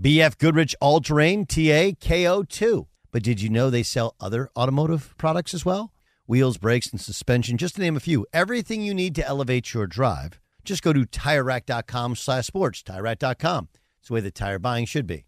BF Goodrich All Terrain TA KO2. But did you know they sell other automotive products as well? Wheels, brakes, and suspension, just to name a few. Everything you need to elevate your drive. Just go to TireRack.com slash sports. TireRack.com. It's the way the tire buying should be.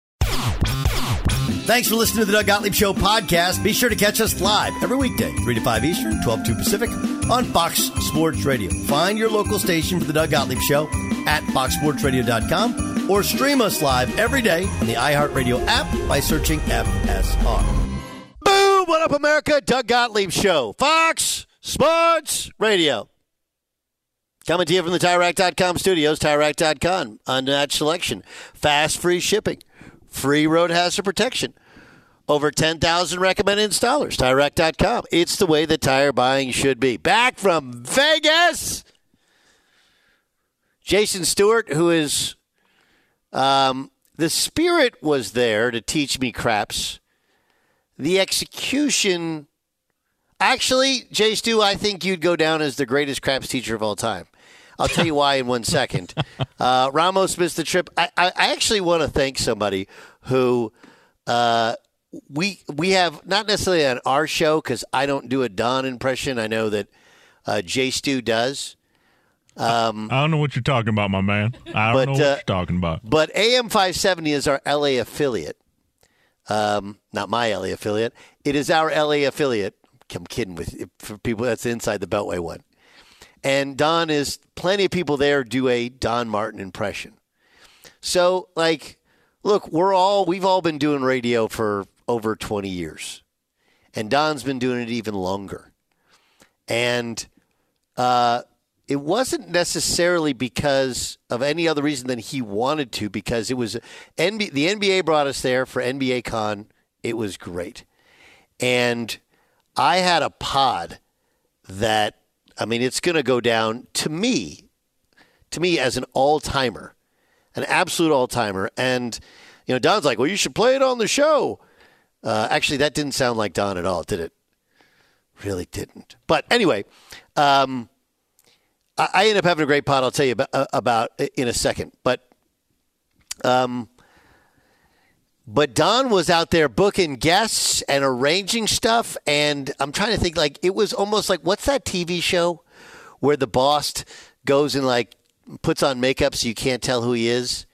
Thanks for listening to the Doug Gottlieb Show podcast. Be sure to catch us live every weekday, 3 to 5 Eastern, 12 to Pacific, on Fox Sports Radio. Find your local station for the Doug Gottlieb Show at foxsportsradio.com or stream us live every day on the iHeartRadio app by searching FSR. Boom! What up, America? Doug Gottlieb Show, Fox Sports Radio. Coming to you from the TireRack.com studios, TireRack.com. Unmatched selection, fast free shipping, free road hazard protection. Over 10,000 recommended installers. TireRack.com. It's the way that tire buying should be. Back from Vegas, Jason Stewart, who is um, the spirit was there to teach me craps. The execution, actually, Jay Stu, I think you'd go down as the greatest craps teacher of all time. I'll tell you why in one second. Uh, Ramos missed the trip. I, I actually want to thank somebody who uh, we we have not necessarily on our show because I don't do a Don impression. I know that uh, Jay Stu does. Um, I don't know what you're talking about, my man. I don't But, know what uh, you're talking about. But AM 570 is our LA affiliate. Um, not my LA affiliate. It is our LA affiliate. I'm kidding with you. For people that's inside the Beltway one. And Don is plenty of people there do a Don Martin impression. So, like, look, we're all we've all been doing radio for over 20 years. And Don's been doing it even longer. And uh, it wasn't necessarily because of any other reason than he wanted to, because it was NBA, the NBA brought us there for NBA Con. It was great. And I had a pod that, I mean, it's going to go down to me, to me as an all timer, an absolute all timer. And, you know, Don's like, well, you should play it on the show. Uh, actually, that didn't sound like Don at all, did it? Really didn't. But anyway, um, I, I ended up having a great pot. I'll tell you about, uh, about in a second. But, um, but Don was out there booking guests and arranging stuff, and I'm trying to think like it was almost like what's that TV show where the boss goes and like puts on makeup so you can't tell who he is?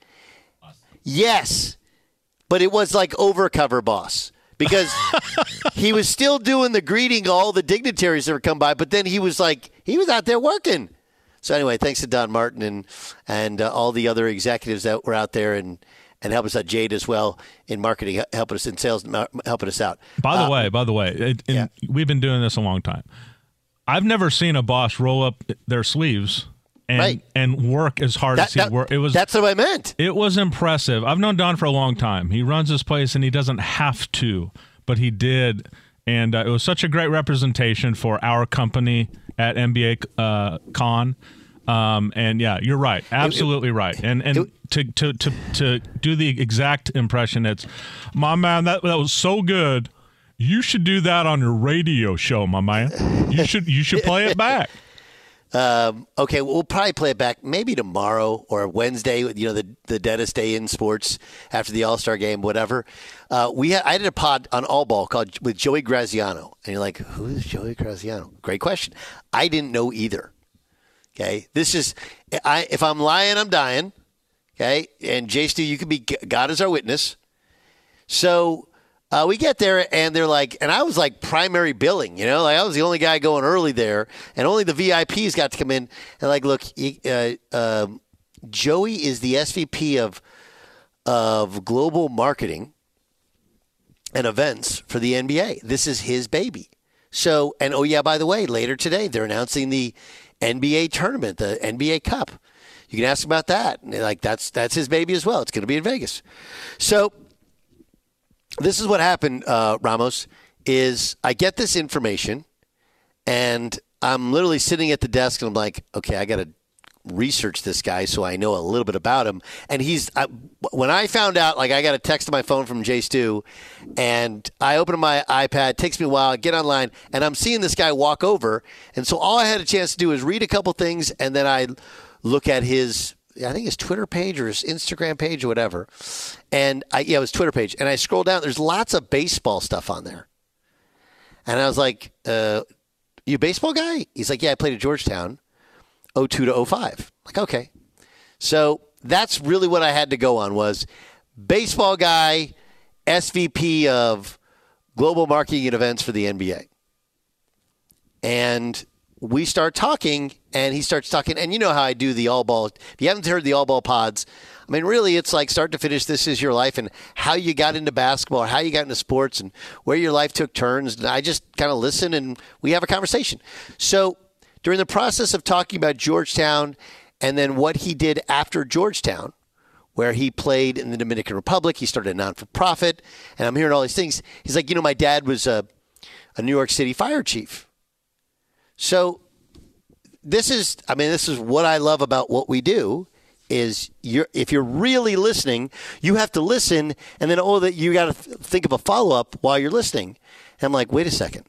Yes, but it was like overcover boss because he was still doing the greeting all the dignitaries that were come by, but then he was like he was out there working. So anyway, thanks to Don Martin and and uh, all the other executives that were out there and and helping us out. Jade as well in marketing, helping us in sales, helping us out. By the Uh, way, by the way, it, yeah. we've been doing this a long time. I've never seen a boss roll up their sleeves and Right. and work as hard that, as he that- worked. It was that's what I meant. it was impressive. I've known Don for a long time. He runs this place and he doesn't have to, but he did. And uh, it was such a great representation for our company at NBA uh, Con. Um, and yeah, you're right, absolutely right. And and to, to to to do the exact impression, it's my man. That that was so good. You should do that on your radio show, my man. You should you should play it back. Um, okay, we'll probably play it back maybe tomorrow or Wednesday. You know, the the deadest day in sports after the All Star game, whatever. Uh, we had, I did a pod on All Ball called with Joey Graziano, and you're like, who is Joey Graziano? Great question. I didn't know either. Okay, this is I. If I'm lying, I'm dying. Okay, and Jay Stu, you can be God is our witness. So uh, we get there and they're like, and I was like primary billing, you know, like I was the only guy going early there, and only the VIPs got to come in. And like, look, uh, um, Joey is the SVP of of global marketing and events for the NBA. This is his baby. So, and oh yeah, by the way, later today they're announcing the NBA tournament, the NBA Cup. You can ask about that. And like that's that's his baby as well. It's going to be in Vegas. So this is what happened, uh, Ramos. Is I get this information, and I'm literally sitting at the desk, and I'm like, okay, I got to research this guy so I know a little bit about him. And he's I, when I found out, like, I got a text on my phone from Jay Stu, and I open my iPad. Takes me a while. I get online, and I'm seeing this guy walk over, and so all I had a chance to do is read a couple things, and then I look at his I think his Twitter page or his Instagram page or whatever. And I, yeah, it was Twitter page. And I scroll down. There's lots of baseball stuff on there. And I was like, uh, "You baseball guy?" He's like, "Yeah, I played at Georgetown, 02 to 05." Like, okay. So that's really what I had to go on was baseball guy, SVP of global marketing and events for the NBA. And we start talking, and he starts talking. And you know how I do the all ball. If you haven't heard the all ball pods, I mean, really, it's like start to finish, this is your life, and how you got into basketball, how you got into sports, and where your life took turns. And I just kind of listen, and we have a conversation. So during the process of talking about Georgetown and then what he did after Georgetown, where he played in the Dominican Republic. He started a non for profit. And I'm hearing all these things. He's like, you know, my dad was a, a New York City fire chief. So this is, I mean, this is what I love about what we do. Is you're if you're really listening, you have to listen, and then oh, that you got to th- think of a follow up while you're listening. And I'm like, wait a second.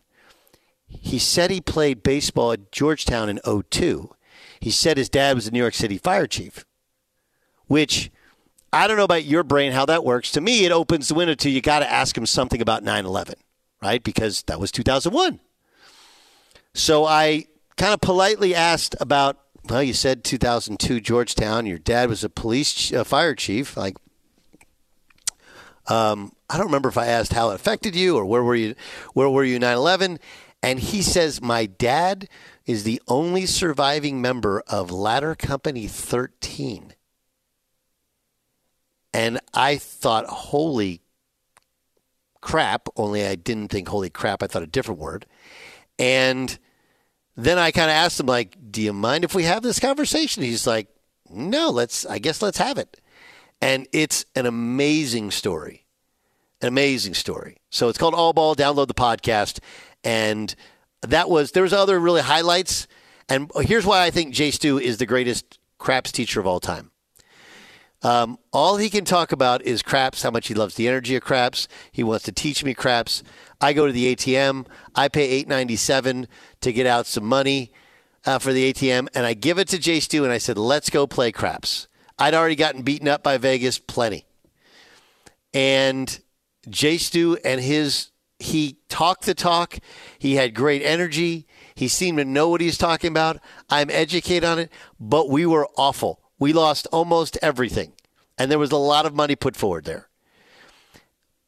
He said he played baseball at Georgetown in 02. He said his dad was a New York City fire chief, which I don't know about your brain how that works. To me, it opens the window to you got to ask him something about 9 11, right? Because that was 2001. So I kind of politely asked about, well, you said 2002 Georgetown. Your dad was a police fire chief. Like, um, I don't remember if I asked how it affected you or where were you, where were you 9/11, and he says my dad is the only surviving member of Ladder Company 13. And I thought, holy crap! Only I didn't think holy crap. I thought a different word, and then I kind of asked him like, "Do you mind if we have this conversation?" He's like, "No, let's. I guess let's have it." And it's an amazing story, an amazing story. So it's called All Ball. Download the podcast, and that was there was other really highlights. And here's why I think Jay Stu is the greatest craps teacher of all time. Um, all he can talk about is craps, how much he loves the energy of craps. He wants to teach me craps. I go to the ATM. I pay eight ninety seven to get out some money uh, for the ATM, and I give it to Jay Stu, and I said, "Let's go play craps." I'd already gotten beaten up by Vegas plenty, and Jay Stu and his he talked the talk. He had great energy. He seemed to know what he's talking about. I'm educated on it, but we were awful. We lost almost everything, and there was a lot of money put forward there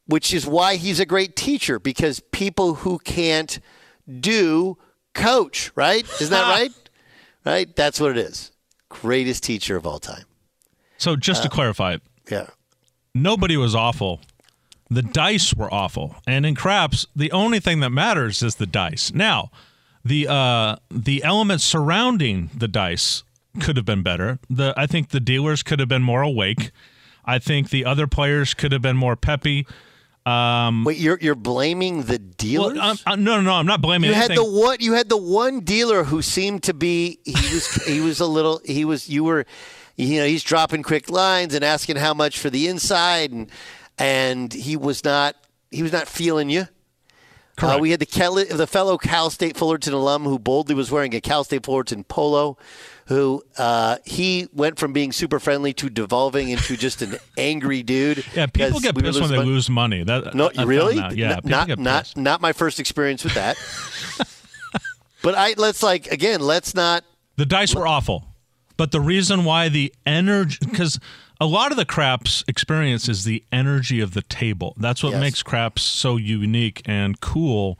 which is why he's a great teacher because people who can't do coach, right? Isn't that right? Right? That's what it is. Greatest teacher of all time. So just to Uh, clarify, Yeah. nobody was awful. The dice were awful, and in craps, the only thing that matters is the dice. Now, the uh, the elements surrounding the dice could have been better. The I think the dealers could have been more awake. I think the other players could have been more peppy. Um, Wait, you're you're blaming the dealers? well, no, no, no, I'm not blaming you had the one. You had the one dealer who seemed to be. He was. he was a little. He was. You were. You know, he's dropping quick lines and asking how much for the inside, and and he was not. He was not feeling you. Uh, we had the the fellow Cal State Fullerton alum who boldly was wearing a Cal State Fullerton polo, who uh, he went from being super friendly to devolving into just an angry dude. yeah, people get we pissed when they money. lose money. That No, I really? that. Yeah, N- not not not my first experience with that. but I let's like again, let's not. The dice were awful. But the reason why the energy, because a lot of the craps experience is the energy of the table. That's what Yes. makes craps so unique and cool.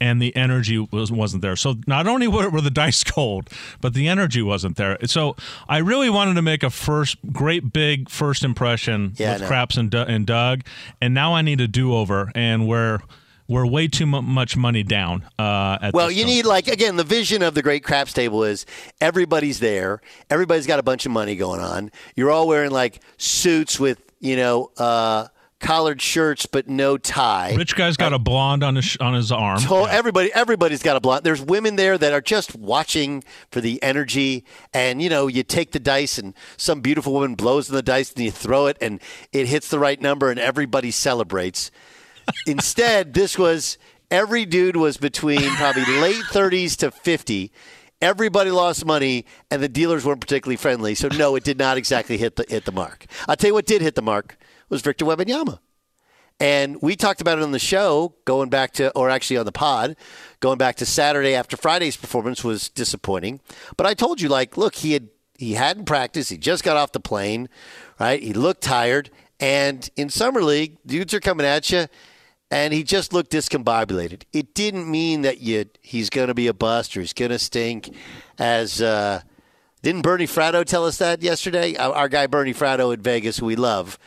And the energy was, wasn't there. So not only were, were the dice cold, but the energy wasn't there. So I really wanted to make a first, great big first impression Yeah, with craps and, and Doug. And now I need a do over. And we're, we're way too mu- much money down. Uh, at Well, you need like again, the vision of the great craps table is everybody's there. Everybody's got a bunch of money going on. You're all wearing like suits with you know uh, collared shirts, but no tie. Rich guy's got a blonde on his sh- on his arm. To- Everybody, everybody's got a blonde. There's women there that are just watching for the energy, and you know, you take the dice, and some beautiful woman blows in the dice, and you throw it, and it hits the right number, and everybody celebrates. Instead, this was every dude was between probably late 30s to 50. Everybody lost money, and the dealers weren't particularly friendly. So no, it did not exactly hit the hit the mark. I'll tell you what did hit the mark was Victor Wembanyama. And we talked about it on the show going back to, or actually on the pod, going back to Saturday after Friday's performance was disappointing. But I told you, like, look, he had he hadn't practiced. He just got off the plane, right? He looked tired. And in summer league, dudes are coming at you, and he just looked discombobulated. It didn't mean that you he's going to be a bust or he's going to stink. As uh, didn't Bernie Fratto tell us that yesterday? Our, our guy Bernie Fratto at Vegas, who we love.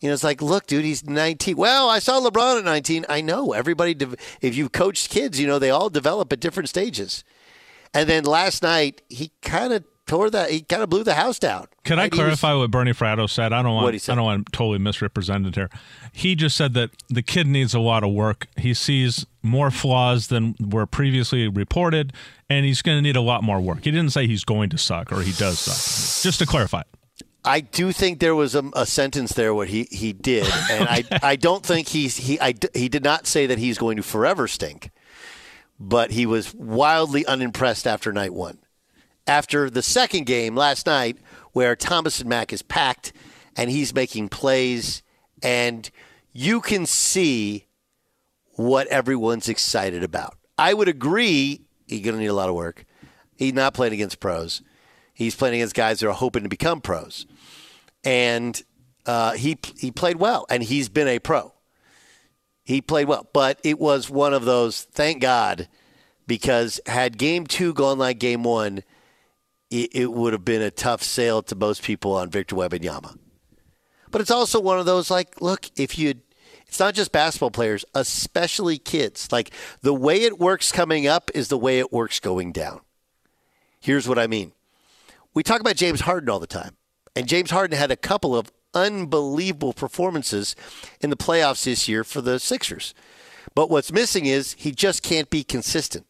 You know, it's like, look, dude, he's 19. Well, I saw LeBron at 19. I know everybody. De- if you've coached kids, you know they all develop at different stages. And then last night, he kind of tore that. He kind of blew the house down. Can I? He was- clarify what Bernie Fratto said? I don't want. Say? I don't want to totally misrepresented here. He just said that the kid needs a lot of work. He sees more flaws than were previously reported, and he's going to need a lot more work. He didn't say he's going to suck or he does suck. Just to clarify. I do think there was a, a sentence there where he, he did, and I I don't think he's he I, he did not say that he's going to forever stink, but he was wildly unimpressed after night one. After the second game last night, where Thomas and Mack is packed, and he's making plays, and you can see what everyone's excited about. I would agree he's going to need a lot of work. He's not playing against pros. He's playing against guys that are hoping to become pros, and uh, he he played well, and he's been a pro. He played well, but it was one of those. Thank God, because had Game Two gone like Game One, it, it would have been a tough sale to most people on Victor Wembanyama. But it's also one of those like, look, if you, it's not just basketball players, especially kids. Like the way it works coming up is the way it works going down. Here's what I mean. We talk about James Harden all the time, and James Harden had a couple of unbelievable performances in the playoffs this year for the Sixers. But what's missing is he just can't be consistent.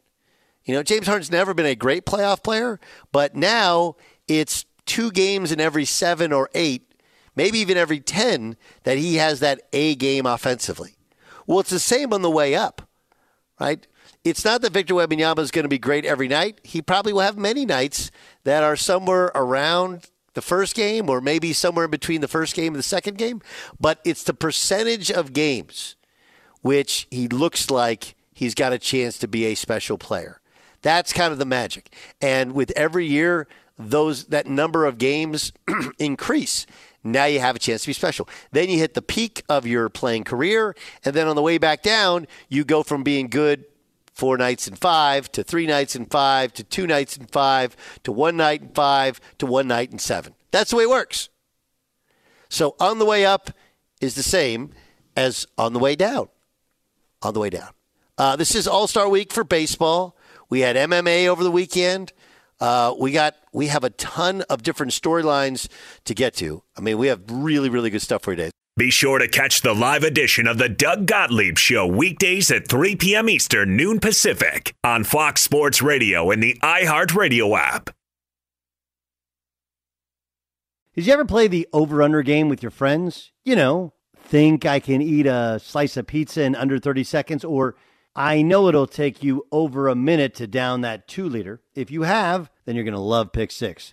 You know, James Harden's never been a great playoff player, but now it's two games in every seven or eight, maybe even every 10, that he has that A game offensively. Well, it's the same on the way up, right? It's not that Victor Wembanyama is going to be great every night. He probably will have many nights that are somewhere around the first game or maybe somewhere in between the first game and the second game. But it's the percentage of games which he looks like he's got a chance to be a special player. That's kind of the magic. And with every year, those that number of games increase. Now you have a chance to be special. Then you hit the peak of your playing career, and then on the way back down, you go from being good four nights in five to three nights in five to two nights in five to one night in five to one night in seven. That's the way it works. So on the way up, is the same as on the way down. On the way down. Uh, this is All Star Week for baseball. We had MMA over the weekend. Uh, we got we have a ton of different storylines to get to. I mean, we have really really good stuff for you today. Be sure to catch the live edition of the Doug Gottlieb Show weekdays at 3 p.m. Eastern, noon Pacific on Fox Sports Radio and the iHeartRadio app. Did you ever play the over under game with your friends? You know, think I can eat a slice of pizza in under 30 seconds, or I know it'll take you over a minute to down that two liter. If you have, then you're going to love Pick Six,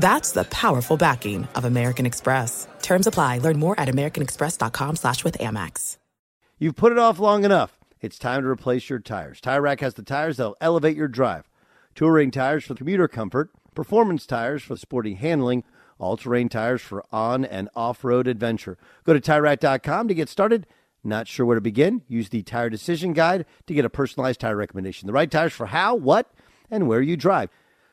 That's the powerful backing of American Express. Terms apply. Learn more at americanexpress.com slash with Amex. You've put it off long enough. It's time to replace your tires. Tire Rack has the tires that'll elevate your drive. Touring tires for commuter comfort, performance tires for sporty handling, all-terrain tires for on and off-road adventure. Go to TireRack.com to get started. Not sure where to begin? Use the Tire Decision Guide to get a personalized tire recommendation. The right tires for how, what, and where you drive.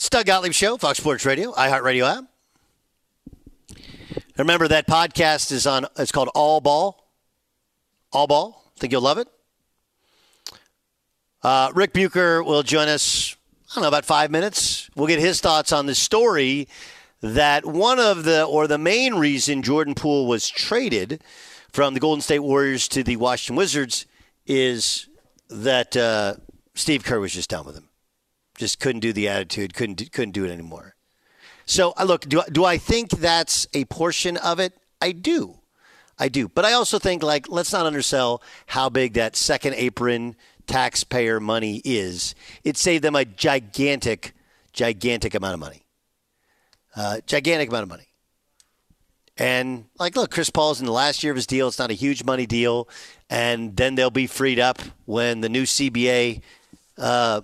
It's Doug Gottlieb Show, Fox Sports Radio, iHeartRadio app. Remember that podcast is on. It's called All Ball. All Ball. Think you'll love it. Uh, Ric Bucher will join us. I don't know about five minutes. We'll get his thoughts on the story that one of the or the main reason Jordan Poole was traded from the Golden State Warriors to the Washington Wizards is that uh, Steve Kerr was just done with him just couldn't do the attitude, couldn't do, couldn't do it anymore. So, uh, look, do do I think that's a portion of it? I do, I do. But I also think like let's not undersell how big that second apron taxpayer money is. It saved them a gigantic, gigantic amount of money, uh, gigantic amount of money. And like, look, Chris Paul's in the last year of his deal. It's not a huge money deal, and then they'll be freed up when the new CBA uh,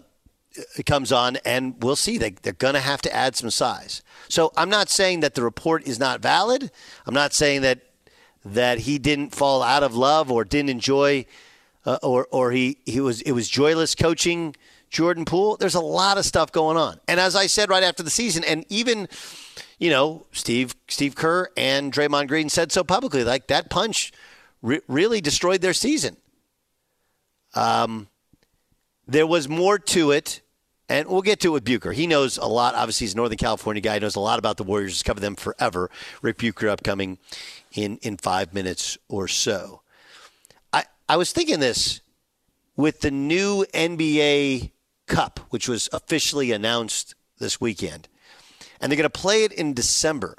comes on, and we'll see. They, they're going to have to add some size. So I'm not saying that the report is not valid. I'm not saying that that he didn't fall out of love or didn't enjoy, uh, or or he he was it was joyless coaching Jordan Poole. There's a lot of stuff going on, and as I said right after the season, and even you know, Steve Steve Kerr and Draymond Green said so publicly. Like that punch re- really destroyed their season. Um, there was more to it, and we'll get to it with Bucher. He knows a lot. Obviously, he's a Northern California guy. He knows a lot about the Warriors. He's covered them forever. Ric Bucher upcoming in in five minutes or so. I I was thinking this with the new NBA Cup, which was officially announced this weekend and they're going to play it in December.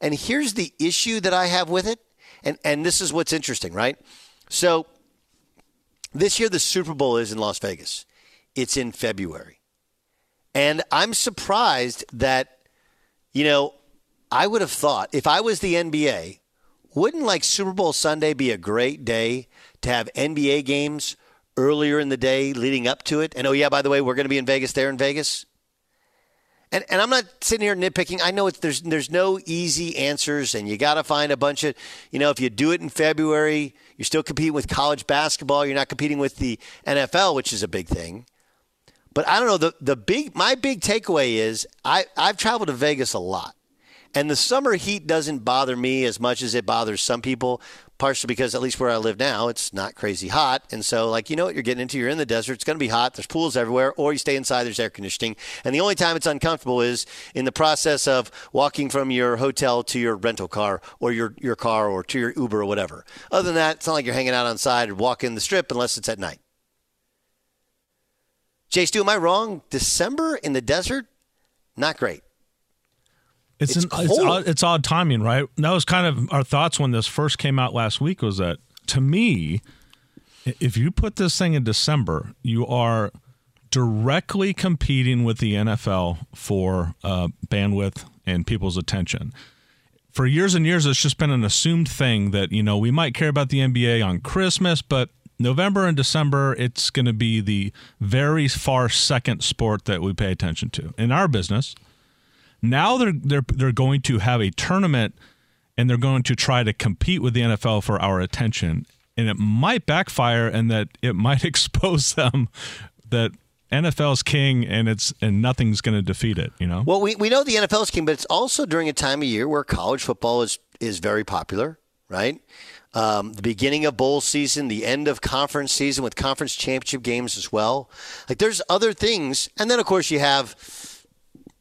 And here's the issue that I have with it, and and this is what's interesting, right? So this year the Super Bowl is in Las Vegas. It's in February. And I'm surprised that you know, I would have thought if I was the NBA, wouldn't like Super Bowl Sunday be a great day to have NBA games earlier in the day leading up to it? And oh yeah, by the way, we're going to be in Vegas there in Vegas. And, and I'm not sitting here nitpicking. I know there's there's no easy answers, and you got to find a bunch of, you know, if you do it in February, you're still competing with college basketball. You're not competing with the NFL, which is a big thing. But I don't know. The the big my big takeaway is I I've traveled to Vegas a lot, and the summer heat doesn't bother me as much as it bothers some people partially because at least where I live now, it's not crazy hot. And so, like, you know what you're getting into? You're in the desert. It's going to be hot. There's pools everywhere, or you stay inside. There's air conditioning. And the only time it's uncomfortable is in the process of walking from your hotel to your rental car or your, your car or to your Uber or whatever. Other than that, it's not like you're hanging out on side and walking the strip unless it's at night. Jay Stu, am I wrong? December in the desert? Not great. It's it's, an, it's, odd, it's odd timing, right? That was kind of our thoughts when this first came out last week. Was that to me, if you put this thing in December, you are directly competing with the NFL for uh, bandwidth and people's attention. For years and years, it's just been an assumed thing that you know we might care about the NBA on Christmas, but November and December, it's going to be the very far second sport that we pay attention to in our business now they're they're they're going to have a tournament and they're going to try to compete with the NFL for our attention. And it might backfire and that it might expose them that NFL's king and it's and nothing's going to defeat it, you know. Well, we, we know the NFL's king, but it's also during a time of year where college football is is very popular, right? Um, the beginning of bowl season, the end of conference season with conference championship games as well. Like there's other things, and then of course you have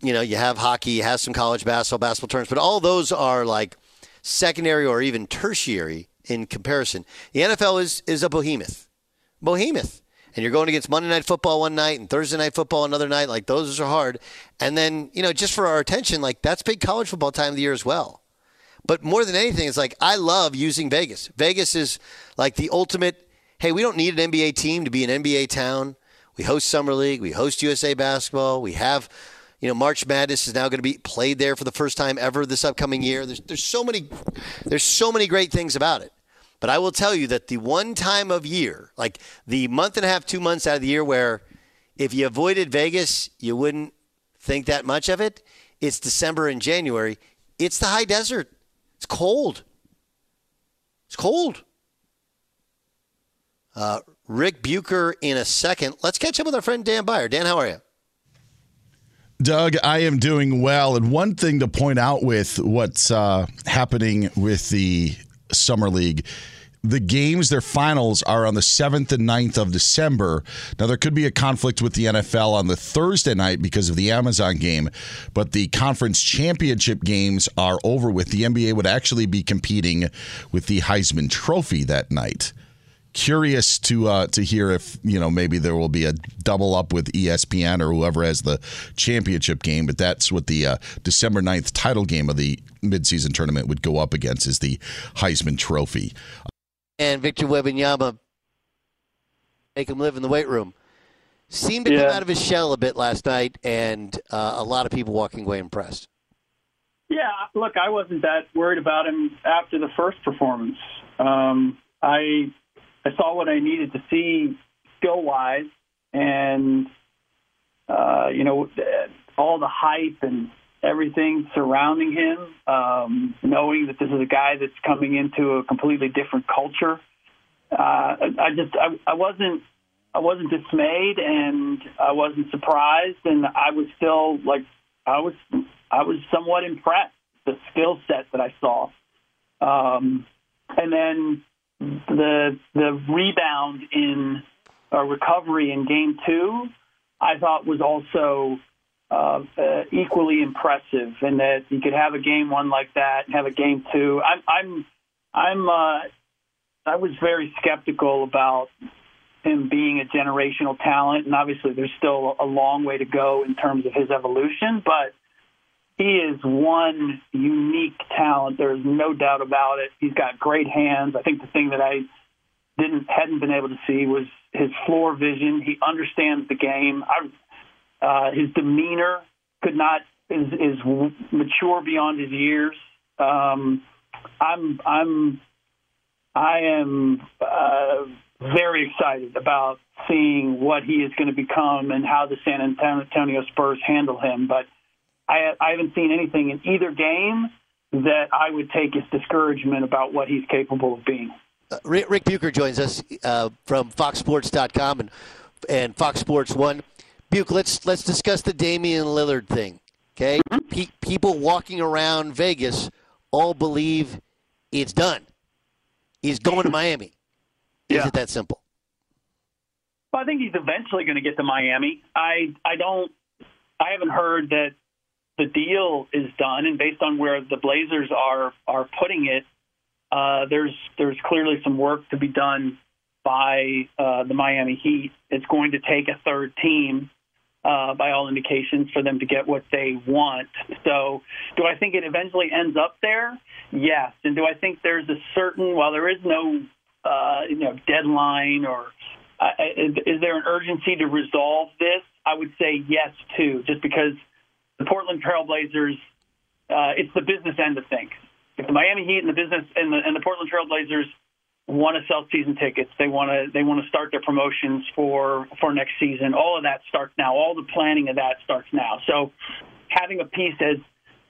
you know, you have hockey, you have some college basketball, basketball tournaments, but all those are like secondary or even tertiary in comparison. The NFL is is a behemoth, behemoth, and you're going against Monday night football one night and Thursday night football another night. Like those are hard, and then you know, just for our attention, like that's big college football time of the year as well. But more than anything, it's like I love using Vegas. Vegas is like the ultimate. Hey, we don't need an NBA team to be an NBA town. We host summer league. We host USA basketball. We have you know, March Madness is now going to be played there for the first time ever this upcoming year. There's, there's so many, there's so many great things about it. But I will tell you that the one time of year, like the month and a half, two months out of the year, where if you avoided Vegas, you wouldn't think that much of it. It's December and January. It's the high desert. It's cold. It's cold. Uh, Ric Bucher in a second. Let's catch up with our friend Dan Beyer. Dan, how are you? Doug, I am doing well. And one thing to point out with what's uh, happening with the Summer League the games, their finals are on the 7th and 9th of December. Now, there could be a conflict with the NFL on the Thursday night because of the Amazon game, but the conference championship games are over with. The NBA would actually be competing with the Heisman Trophy that night curious to uh, to hear if you know maybe there will be a double up with ESPN or whoever has the championship game. But that's what the uh, December 9th title game of the midseason tournament would go up against is the Heisman Trophy. And Victor Wembanyama make him live in the weight room. Seemed to yeah. come out of his shell a bit last night, and uh, a lot of people walking away impressed. Yeah, look, I wasn't that worried about him after the first performance. Um, I I saw what I needed to see skill wise, and uh, you know all the hype and everything surrounding him, um, knowing that this is a guy that's coming into a completely different culture. Uh, I just I, I wasn't I wasn't dismayed and I wasn't surprised, and I was still like I was I was somewhat impressed the skill set that I saw, um, and then the the rebound in a recovery in game two, I thought was also uh, uh, equally impressive, and that you could have a game one like that have a game two. I'm I'm I'm uh, I was very skeptical about him being a generational talent, and obviously there's still a long way to go in terms of his evolution, but he is one unique talent. There's no doubt about it. He's got great hands. I think the thing that I didn't hadn't been able to see was his floor vision. He understands the game. I, uh, his demeanor could not is, is mature beyond his years. Um, I'm I'm I am uh, very excited about seeing what he is going to become and how the San Antonio Spurs handle him. But I, I haven't seen anything in either game that I would take as discouragement about what he's capable of being. Uh, Ric, Ric Bucher joins us uh, from FoxSports.com and and Fox Sports One. Buke, let's let's discuss the Damian Lillard thing. Okay, Mm-hmm. Pe- people walking around Vegas all believe it's done. He's going to Miami. Is it that simple? Well, I think he's eventually going to get to Miami. I I don't I haven't heard that the deal is done, and based on where the Blazers are are putting it, uh, there's there's clearly some work to be done by uh, the Miami Heat. It's going to take a third team, uh, by all indications, for them to get what they want. So, do I think it eventually ends up there? Yes. And do I think there's a certain while there is no uh, you know deadline or uh, is, is there an urgency to resolve this? I would say yes too, just because the Portland Trailblazers, uh, it's the business end of things. If the Miami Heat and the business and the, and the Portland Trailblazers want to sell season tickets, they want to they want to start their promotions for for next season. All of that starts now. All the planning of that starts now. So having a piece as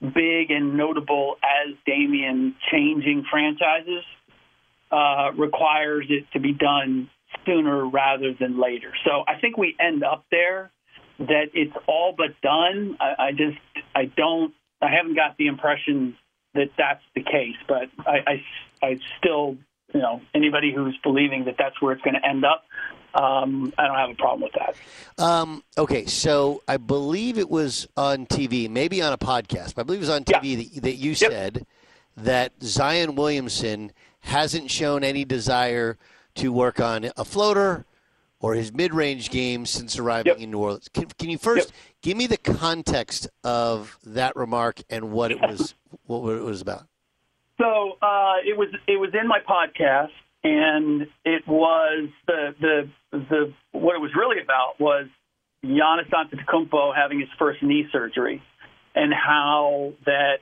big and notable as Damian changing franchises uh, requires it to be done sooner rather than later. So I think we end up there that it's all but done. I, I just I don't I haven't got the impression that that's the case, but I I, I still you know anybody who's believing that that's where it's going to end up. Um, I don't have a problem with that. Um, okay, so I believe it was on TV, maybe on a podcast, but I believe it was on TV that, that you said that Zion Williamson hasn't shown any desire to work on a floater or his mid-range game since arriving in New Orleans. Can, can you first give me the context of that remark and what it was what it was about? So uh, it was it was in my podcast, and it was the the the what it was really about was Giannis Antetokounmpo having his first knee surgery, and how that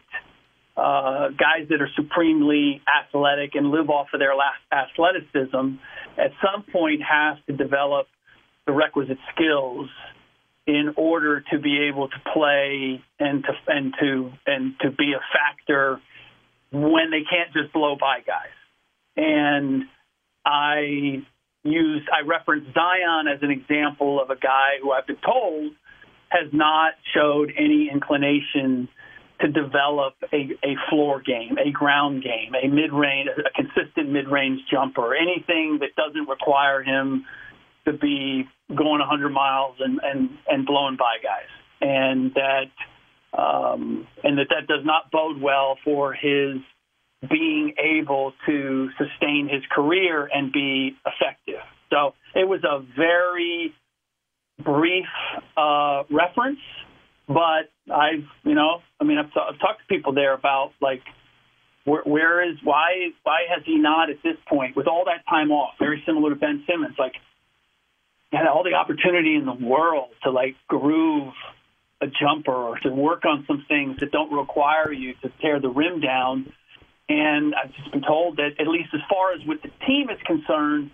uh, guys that are supremely athletic and live off of their last athleticism at some point have to develop the requisite skills in order to be able to play and to and to and to be a factor when they can't just blow by guys. And I used I referenced Zion as an example of a guy who I've been told has not showed any inclination to develop a, a floor game, a ground game, a mid range, a consistent mid range jumper, anything that doesn't require him to be going 100 miles and, and, and blowing by guys. And that um, and that that does not bode well for his being able to sustain his career and be effective. So it was a very brief uh, reference, but I've, you know, I mean, I've, I've talked to people there about like, where, where is why why has he not at this point with all that time off? Very similar to Ben Simmons, like had all the opportunity in the world to like groove a jumper or to work on some things that don't require you to tear the rim down. And I've just been told that, at least as far as with the team is concerned,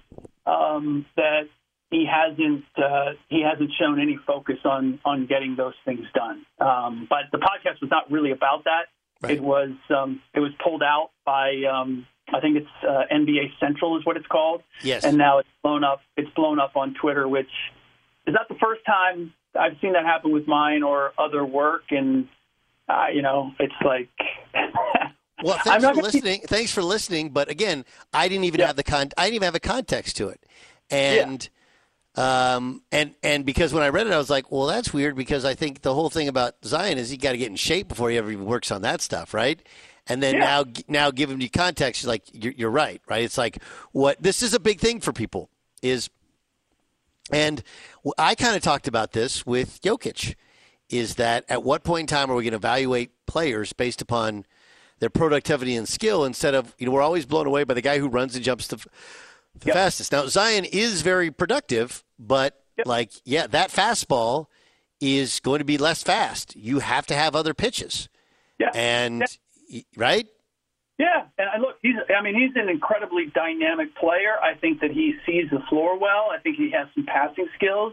um, that he hasn't uh, he hasn't shown any focus on on getting those things done. Um, but the podcast was not really about that. Right. It was um, it was pulled out by um, I think it's uh, NBA Central is what it's called. Yes. And now it's blown up. It's blown up on Twitter, which is not the first time I've seen that happen with mine or other work. And uh, you know, it's like. Well, thanks for listening. Thanks for listening. But again, I didn't even have the con. I didn't even have a context to it, and um, and and because when I read it, I was like, well, that's weird because I think the whole thing about Zion is he got to get in shape before he ever even works on that stuff, right? And then Yeah. now now giving you context, like you're, you're right, right? It's like what this is a big thing for people is, and I kind of talked about this with Jokic, is that at what point in time are we going to evaluate players based upon their productivity and skill instead of you know we're always blown away by the guy who runs and jumps the, the fastest. Now Zion is very productive, but like yeah, that fastball is going to be less fast. You have to have other pitches. Yeah. And y- right? Yeah, and I look, he's. I mean, he's an incredibly dynamic player. I think that he sees the floor well. I think he has some passing skills,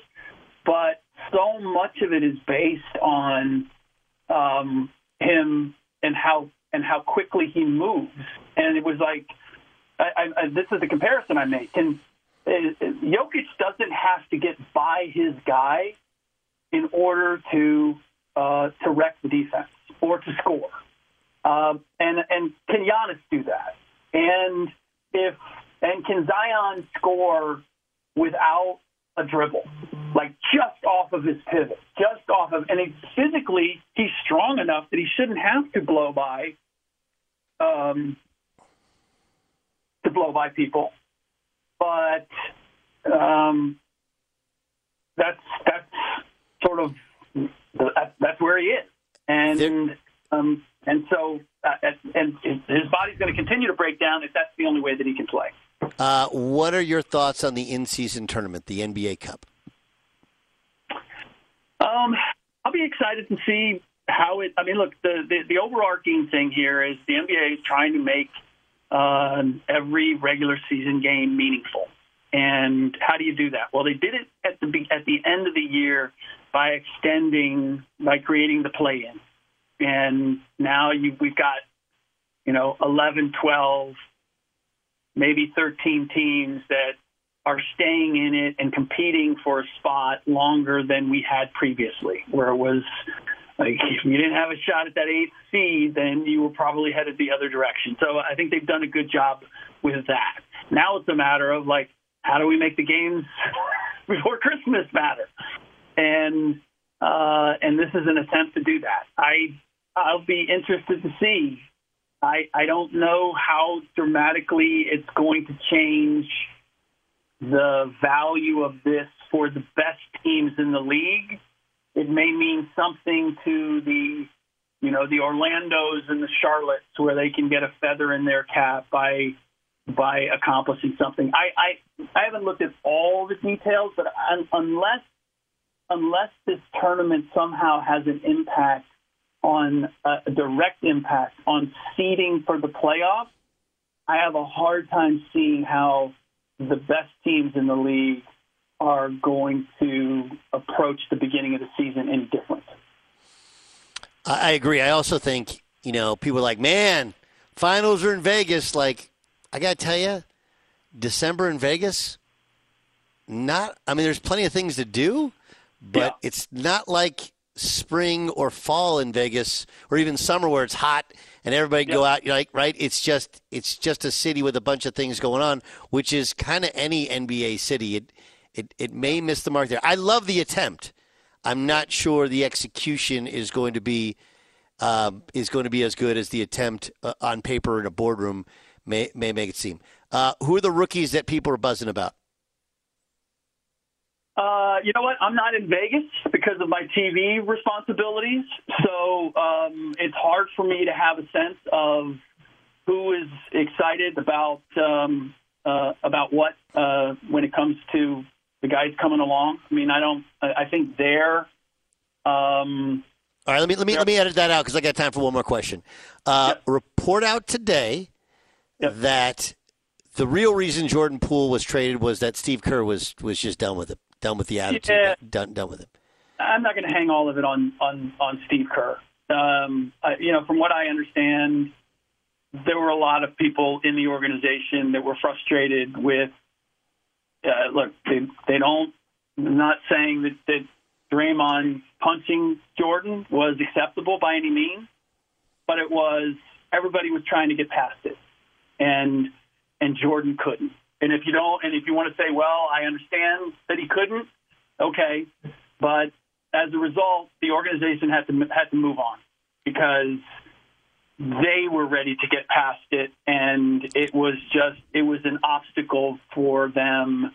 but so much of it is based on um, him and how and how quickly he moves. And it was like, I, I, this is the comparison I make. And uh, Jokic doesn't have to get by his guy in order to uh, to wreck the defense or to score. Um, and and can Giannis do that? And if and can Zion score without a dribble, like just off of his pivot, just off of, and he, physically he's strong enough that he shouldn't have to blow by, um, to blow by people, but um, that's that's sort of that, that's where he is, and um, and so uh, and his body's going to continue to break down if that's the only way that he can play. Uh, what are your thoughts on the in-season tournament, the NBA Cup? Um, I'll be excited to see how it. I mean, look, the the, the overarching thing here is the NBA is trying to make uh, every regular season game meaningful. And how do you do that? Well, they did it at the at the end of the year by extending by creating the play-in, and now you we've got you know 11, 12, maybe 13 teams that are staying in it and competing for a spot longer than we had previously, where it was like if you didn't have a shot at that eighth seed, then you were probably headed the other direction. So I think they've done a good job with that. Now it's a matter of like, how do we make the games before Christmas matter? And uh, and this is an attempt to do that. I I'll be interested to see. I I don't know how dramatically it's going to change the value of this for the best teams in the league. It may mean something to the, you know, the Orlando's and the Charlottes where they can get a feather in their cap by by accomplishing something. I I, I haven't looked at all the details, but un, unless unless this tournament somehow has an impact on a direct impact on seeding for the playoffs, I have a hard time seeing how the best teams in the league are going to approach the beginning of the season any different. I, agree. I also think you know people are like, man, finals are in Vegas. Like, I got to tell you, December in Vegas, not. I mean, there's plenty of things to do, but it's not like spring or fall in Vegas or even summer where it's hot and everybody can go out. You're like, right? It's just it's just a city with a bunch of things going on, which is kind of any NBA city. It it it may miss the mark there. I love the attempt. I'm not sure the execution is going to be um, is going to be as good as the attempt uh, on paper in a boardroom may may make it seem. Uh, who are the rookies that people are buzzing about? Uh, you know what? I'm not in Vegas because of my TV responsibilities, so um, it's hard for me to have a sense of who is excited about um, uh, about what uh, when it comes to the guys coming along. I mean, I don't. I think they're Um, All right, let me let me let me edit that out because I got time for one more question. Uh, Report out today that the real reason Jordan Poole was traded was that Steve Kerr was was just done with it, done with the attitude, Yeah. done done with it. I'm not going to hang all of it on on on Steve Kerr. Um, I, you know, from what I understand, there were a lot of people in the organization that were frustrated with. Uh, look, they they don't. I'm not saying that that Draymond punching Jordan was acceptable by any means, but it was everybody was trying to get past it, and and Jordan couldn't. And if you don't, and if you want to say, well, I understand that he couldn't, okay, but as a result, the organization had to had to move on because they were ready to get past it, and it was just it was an obstacle for them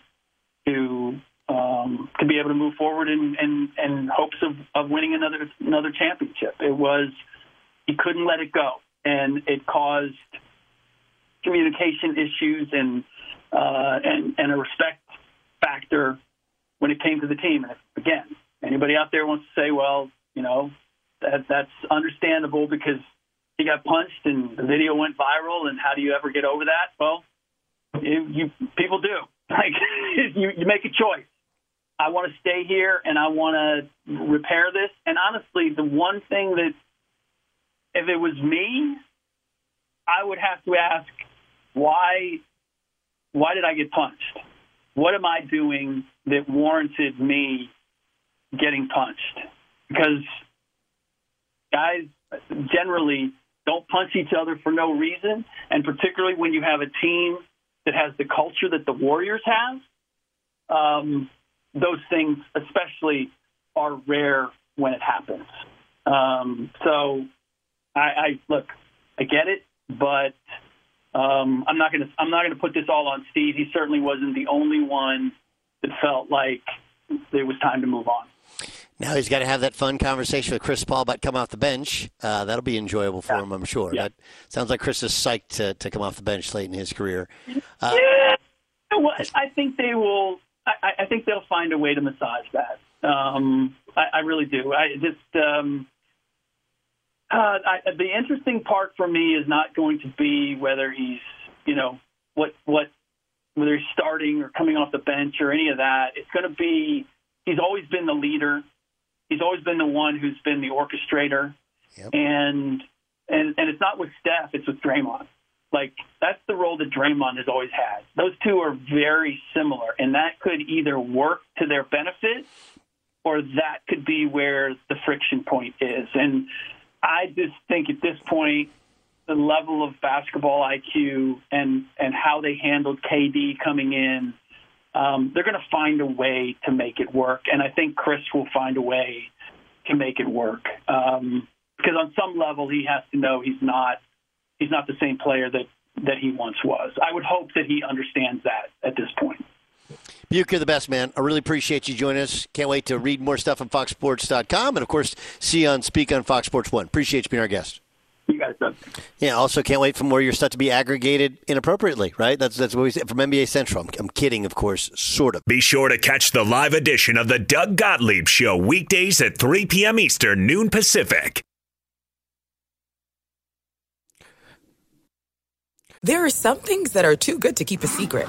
to um, to be able to move forward in, in, in hopes of, of winning another another championship. It was he couldn't let it go, and it caused communication issues and uh, and and a respect factor when it came to the team. And again, anybody out there wants to say, well, you know, that that's understandable because he got punched and the video went viral, and how do you ever get over that? Well, you, you people do. Like you, you make a choice. I want to stay here and I want to repair this. And honestly, the one thing that, if it was me, I would have to ask why why did I get punched? What am I doing that warranted me getting punched? Because guys generally don't punch each other for no reason, and particularly when you have a team that has the culture that the Warriors have, um, those things especially are rare when it happens. Um, so I, I look, I get it, but um, I'm not going to I'm not going to put this all on Steve. He certainly wasn't the only one that felt like it was time to move on. Now he's got to have that fun conversation with Chris Paul about come off the bench. Uh, that'll be enjoyable for him, I'm sure. That sounds like Chris is psyched to, to come off the bench late in his career. Uh, yeah, what? I think they will. I, I think they'll find a way to massage that. Um, I, I really do. I just um, uh, I, the interesting part for me is not going to be whether he's you know what what whether he's starting or coming off the bench or any of that. It's going to be he's always been the leader. He's always been the one who's been the orchestrator, and and and it's not with Steph, it's with Draymond. Like that's the role that Draymond has always had. Those two are very similar, and that could either work to their benefit, or that could be where the friction point is. And I just think at this point, the level of basketball IQ and and how they handled KD coming in, um, they're going to find a way to make it work. And I think Chris will find a way to make it work. Um, because on some level, he has to know he's not he's not the same player that that he once was. I would hope that he understands that at this point. Buke, you're the best, man. I really appreciate you joining us. Can't wait to read more stuff on FoxSports.com and, of course, see you on Speak on Fox Sports 1. Appreciate you being our guest. You guys done. Yeah, also can't wait for more of your stuff to be aggregated inappropriately, right? That's that's what we say from NBA Central. I'm, I'm kidding, of course, sort of. Be sure to catch the live edition of the Doug Gottlieb Show weekdays at 3 p.m. Eastern, noon Pacific. There are some things that are too good to keep a secret.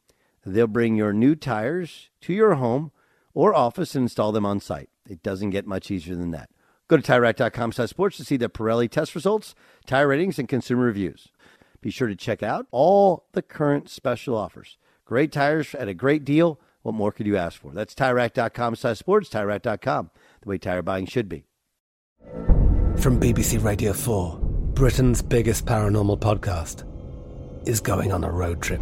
They'll bring your new tires to your home or office and install them on site. It doesn't get much easier than that. Go to TireRack.com sports to see the Pirelli test results, tire ratings, and consumer reviews. Be sure to check out all the current special offers. Great tires at a great deal. What more could you ask for? That's TireRack.com sports, TireRack.com, the way tire buying should be. From BBC Radio 4, Britain's biggest paranormal podcast is going on a road trip.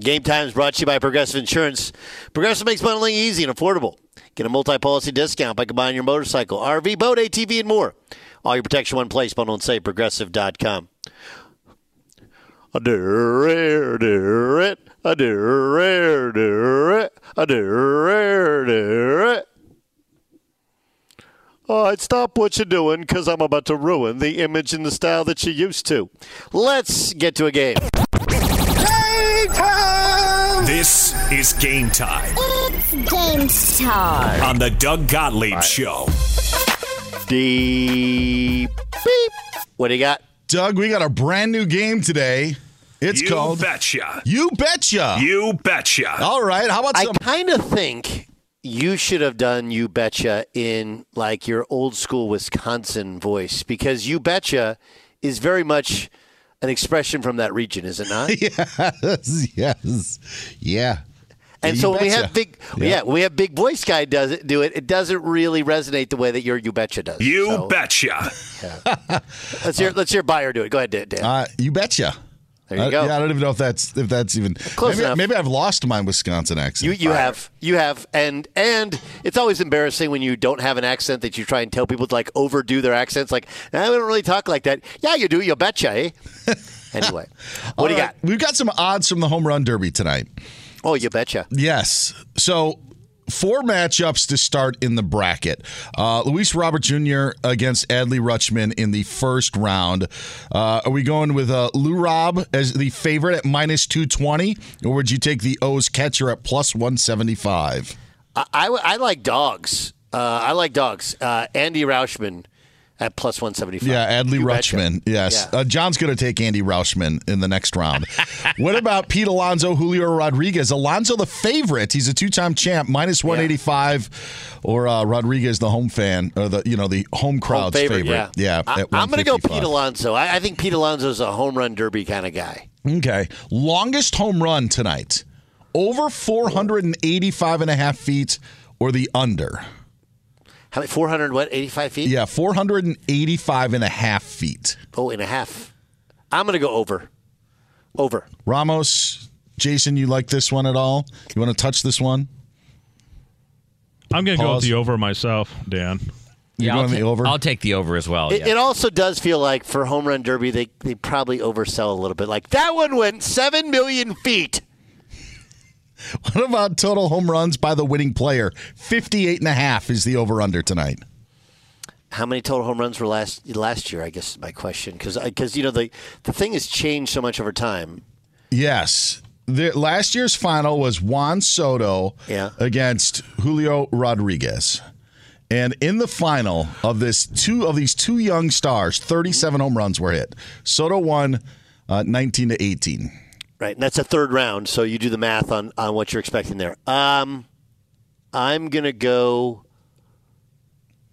Game Time is brought to you by Progressive Insurance. Progressive makes bundling easy and affordable. Get a multi-policy discount by combining your motorcycle, RV, boat, ATV, and more. All your protection one place. Bundle and save. Progressive.com. It. It. It. All right, stop what you're doing because I'm about to ruin the image and the style that you used to. Let's get to a game. This is game time It's game time. on the Doug Gottlieb Show. Deep beep. What do you got? Doug, we got a brand new game today. It's called You called betcha. You Betcha. You betcha. All right. How about I kind of think you should have done You Betcha in like your old school Wisconsin voice because You Betcha is very much an expression from that region, is it not? yes. Yes. Yeah. And You so when we have big, yeah. Yeah. we have big voice guy does it, do it. It doesn't really resonate the way that your You Betcha does. You So, betcha. let's hear let's hear Beyer do it. Go ahead, Dan. Dan. Uh, you betcha. There you Uh, go. yeah, I don't even know if that's if that's even Close maybe, enough. maybe I've lost my Wisconsin accent. You you have you have and and it's always embarrassing when you don't have an accent that you try and tell people to like overdo their accents. Like I don't really talk like that. Yeah, you do. You betcha. Eh? anyway, what do you right, We've got some odds from the home run derby tonight. Oh, you betcha. Yes. So four matchups to start in the bracket. Uh, Luis Robert Jr. against Adley Rutschman in the first round. Uh, are we going with uh, Lou Rob as the favorite at minus 220, or would you take the O's catcher at plus 175? I, I, I like dogs. Uh, I like dogs. Uh, Andy Rauschman at plus one seventy five. Yeah, Adley You betcha. Rutschman. Yes. Yeah. Uh, John's going to take Andy Rauschman in the next round. what about Pete Alonso, Julio Rodriguez? Alonso, the favorite. He's a two time champ, minus 185. Or uh, Rodriguez, the home fan, or the you know the home Home crowd's favorite, favorite. Yeah, I, I'm going to go Pete Alonso. I, I think Pete Alonso is a home run derby kind of guy. Okay. Longest home run tonight. Over 485 and a half feet or the under. How many? Four hundred what? Eighty five feet? Yeah, 485 and a half feet. Oh, and a half. I'm going to go over. Over. Ramos, Jason, you like this one at all? You want to touch this one? I'm going to go with the over myself, Dan. You Yeah, I'll, going the ta- over? I'll take the over as well. It, yeah. it also does feel like for home run derby, they, they probably oversell a little bit. Like that one went seven million feet. What about total home runs by the winning player? 58 and a half is the over under tonight. How many total home runs were last last year? I guess is my question because because you know the the thing has changed so much over time. Yes. the, last year's final was Juan Soto Yeah. against Julio Rodriguez. And in the final of this two of these two young stars, 37 home runs were hit. Soto won uh, 19 to 18. Right, and that's a third round, so you do the math on, on what you're expecting there. Um, I'm gonna go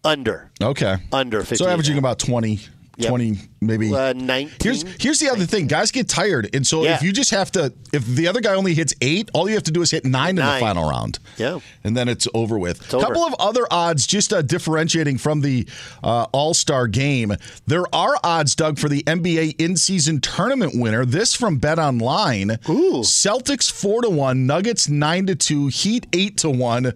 under. Okay. Under 50. So averaging about 20, Yep. 20 maybe. Uh, 19. Here's here's the other thing. Guys get tired. And so Yeah. if you just have to if the other guy only hits 8, all you have to do is hit 9, in the final round. Yeah. And then it's over with. A couple of other odds just uh, differentiating from the uh, All-Star game. There are odds Doug for the NBA in-season tournament winner. This from BetOnline. Ooh. Celtics 4 to 1, Nuggets 9 to 2, Heat 8 to 1.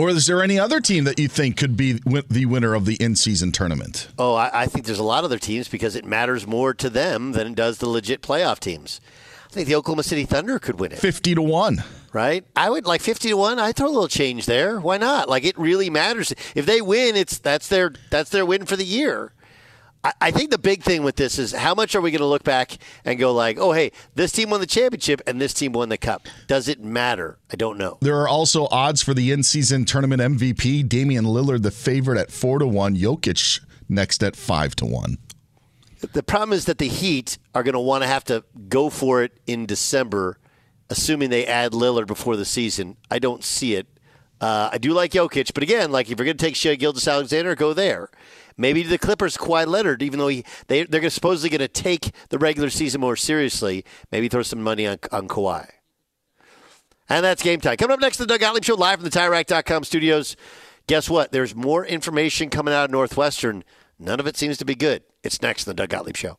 Or is there any other team that you think could be the winner of the in-season tournament? Oh, I, I think there's a lot of other teams because it matters more to them than it does the legit playoff teams. I think the Oklahoma City Thunder could win it. 50 to 1. Right? I would like 50 to 1. I throw a little change there. Why not? Like it really matters. If they win, it's that's their that's their win for the year. I, think the big thing with this is how much are we going to look back and go like, "Oh, hey, this team won the championship and this team won the cup." Does it matter? I don't know. There are also odds for the in-season tournament MVP. Damian Lillard, the favorite at four to one. Jokic next at five to one. The problem is that the Heat are going to want to have to go for it in December, assuming they add Lillard before the season. I don't see it. Uh, I do like Jokic, but again, like if you're going to take Shai Gilgeous-Alexander, go there. Maybe the Clippers Kawhi Leonard, even though he, they they're supposedly going to take the regular season more seriously. Maybe throw some money on on Kawhi. And that's game time. Coming up next, to the Doug Gottlieb Show live from the TireRack.com studios. Guess what? There's more information coming out of Northwestern. None of it seems to be good. It's next, the Doug Gottlieb Show.